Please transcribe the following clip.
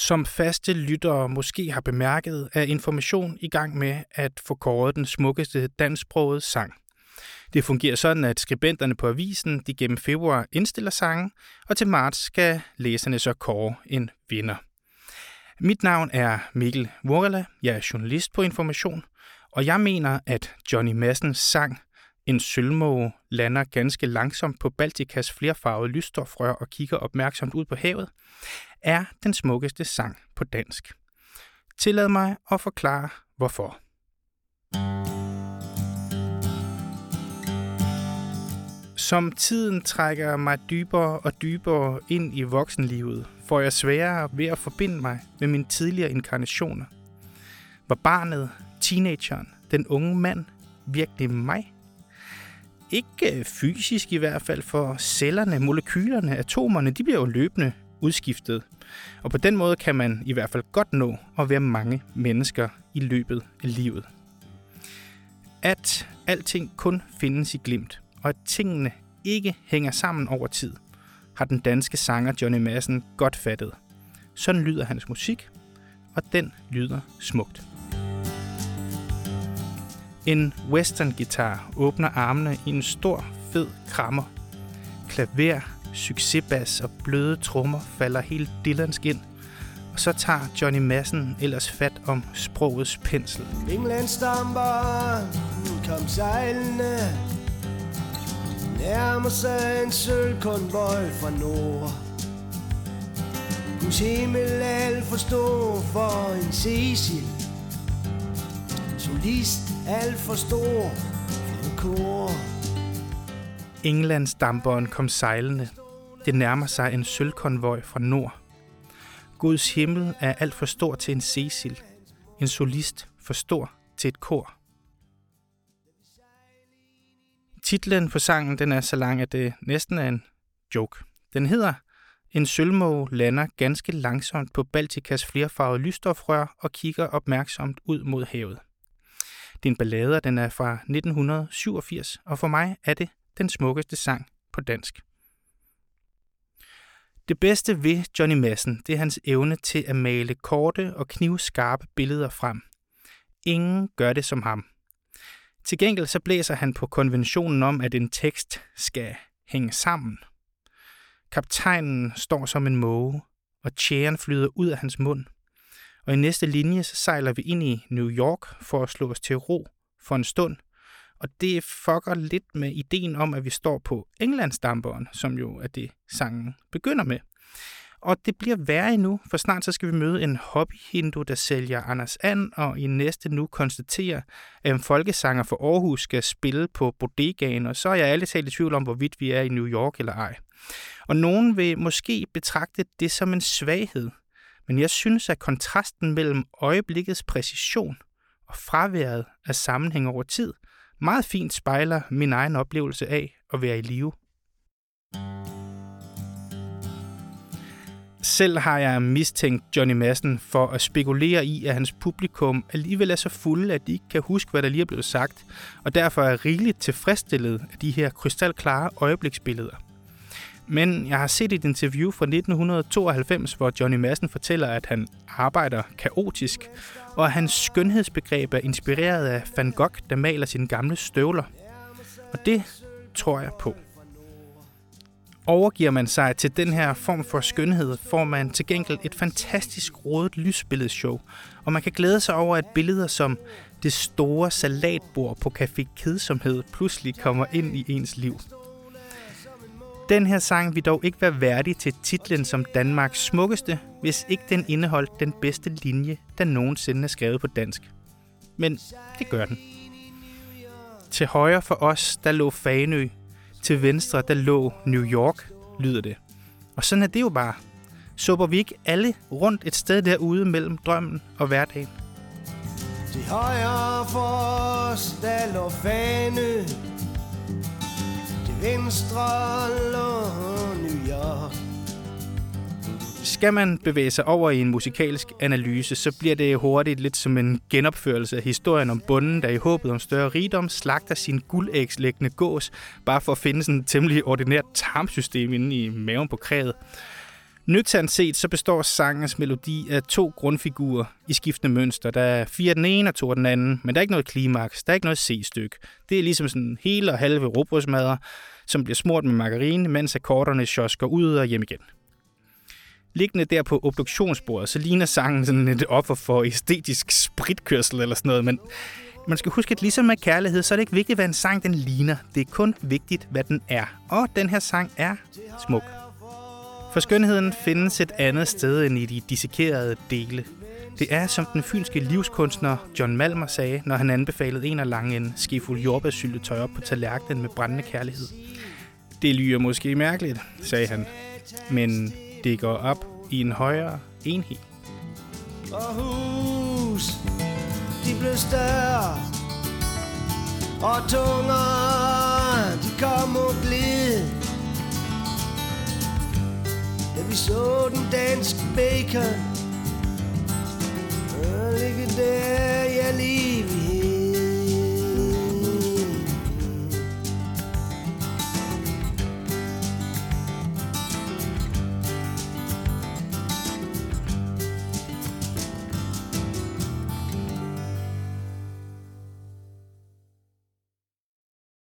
Som faste lyttere måske har bemærket, er Information i gang med at få kåret den smukkeste dansksprogede sang. Det fungerer sådan, at skribenterne på avisen de gennem februar indstiller sangen, og til marts skal læserne så kåre en vinder. Mit navn er Mikkel Vorela, jeg er journalist på Information, og jeg mener, at Johnny Massens sang en sølvmåge lander ganske langsomt på Baltikas flerfarvede lysstofrør og kigger opmærksomt ud på havet, er den smukkeste sang på dansk. Tillad mig at forklare, hvorfor. Som tiden trækker mig dybere og dybere ind i voksenlivet, får jeg sværere ved at forbinde mig med mine tidligere inkarnationer. Var barnet, teenageren, den unge mand virkelig mig? Ikke fysisk i hvert fald, for cellerne, molekylerne, atomerne, de bliver jo løbende udskiftet. Og på den måde kan man i hvert fald godt nå at være mange mennesker i løbet af livet. At alting kun findes i glimt, og at tingene ikke hænger sammen over tid, har den danske sanger Johnny Madsen godt fattet. Sådan lyder hans musik, og den lyder smukt. En western guitar åbner armene i en stor, fed krammer. Klaver, succesbas og bløde trommer falder helt dillansk ind. Og så tager Johnny Madsen ellers fat om sprogets pensel. England stamper, kom sejlende Nærmer sig en sølvkonvoj fra nord Guds himmel alt for stor for en Cecil Solist alt for stor for en kor Englandsdamperen kom sejlende. Det nærmer sig en sølvkonvoj fra nord. Guds himmel er alt for stor til en Cecil. En solist for stor til et kor. Titlen på sangen den er så lang, at det næsten er en joke. Den hedder En sølvmåge lander ganske langsomt på Baltikas flerfarvede lysstofrør og kigger opmærksomt ud mod havet. Det er en ballade, og den er fra 1987, og for mig er det den smukkeste sang på dansk. Det bedste ved Johnny Madsen, det er hans evne til at male korte og knivskarpe billeder frem. Ingen gør det som ham. Til gengæld så blæser han på konventionen om, at en tekst skal hænge sammen. Kaptajnen står som en måge, og tjæren flyder ud af hans mund. Og i næste linje så sejler vi ind i New York for at slå os til ro for en stund. Og det fucker lidt med ideen om, at vi står på Englandsdamperen, som jo er det, sangen begynder med. Og det bliver værre endnu, for snart så skal vi møde en hobbyhindu, der sælger Anders And, og i næste nu konstaterer, at en folkesanger for Aarhus skal spille på bodegaen, og så er jeg alle talt i tvivl om, hvorvidt vi er i New York eller ej. Og nogen vil måske betragte det som en svaghed, men jeg synes, at kontrasten mellem øjeblikkets præcision og fraværet af sammenhæng over tid meget fint spejler min egen oplevelse af at være i live. Selv har jeg mistænkt Johnny Madsen for at spekulere i, at hans publikum alligevel er så fulde, at de ikke kan huske, hvad der lige er blevet sagt, og derfor er rigeligt tilfredsstillet af de her krystalklare øjebliksbilleder. Men jeg har set et interview fra 1992, hvor Johnny Madsen fortæller, at han arbejder kaotisk, og at hans skønhedsbegreb er inspireret af Van Gogh, der maler sine gamle støvler. Og det tror jeg på. Overgiver man sig til den her form for skønhed, får man til gengæld et fantastisk rodet lysbilledshow, og man kan glæde sig over, at billeder som det store salatbord på Café Kedsomhed pludselig kommer ind i ens liv. Den her sang vil dog ikke være værdig til titlen som Danmarks smukkeste, hvis ikke den indeholdt den bedste linje, der nogensinde er skrevet på dansk. Men det gør den. Til højre for os, der lå Fanø. Til venstre, der lå New York, lyder det. Og sådan er det jo bare. Supper vi ikke alle rundt et sted derude mellem drømmen og hverdagen? Til højre for os, der lå Fanø venstre New York Skal man bevæge sig over i en musikalsk analyse, så bliver det hurtigt lidt som en genopførelse af historien om bunden, der i håbet om større rigdom slagter sin guldægslæggende gås, bare for at finde sådan et temmelig ordinært tarmsystem inde i maven på kræet. Nøgternt set så består sangens melodi af to grundfigurer i skiftende mønster. Der er fire den ene og to den anden, men der er ikke noget klimaks, der er ikke noget C-stykke. Det er ligesom sådan hele og halve råbrødsmadder, som bliver smurt med margarine, mens akkorderne går ud og hjem igen. Liggende der på obduktionsbordet, så ligner sangen sådan et offer for æstetisk spritkørsel eller sådan noget, men man skal huske, at ligesom med kærlighed, så er det ikke vigtigt, hvad en sang den ligner. Det er kun vigtigt, hvad den er. Og den her sang er smuk. For skønheden findes et andet sted end i de dissekerede dele. Det er, som den fynske livskunstner John Malmer sagde, når han anbefalede en af lange en skefuld jordbærsyltetøj op på tallerkenen med brændende kærlighed. Det lyder måske mærkeligt, sagde han, men det går op i en højere enhed. Og hus, de blev større Og tungere, de kom og Vi så den danske bacon Og ligge der, jeg lige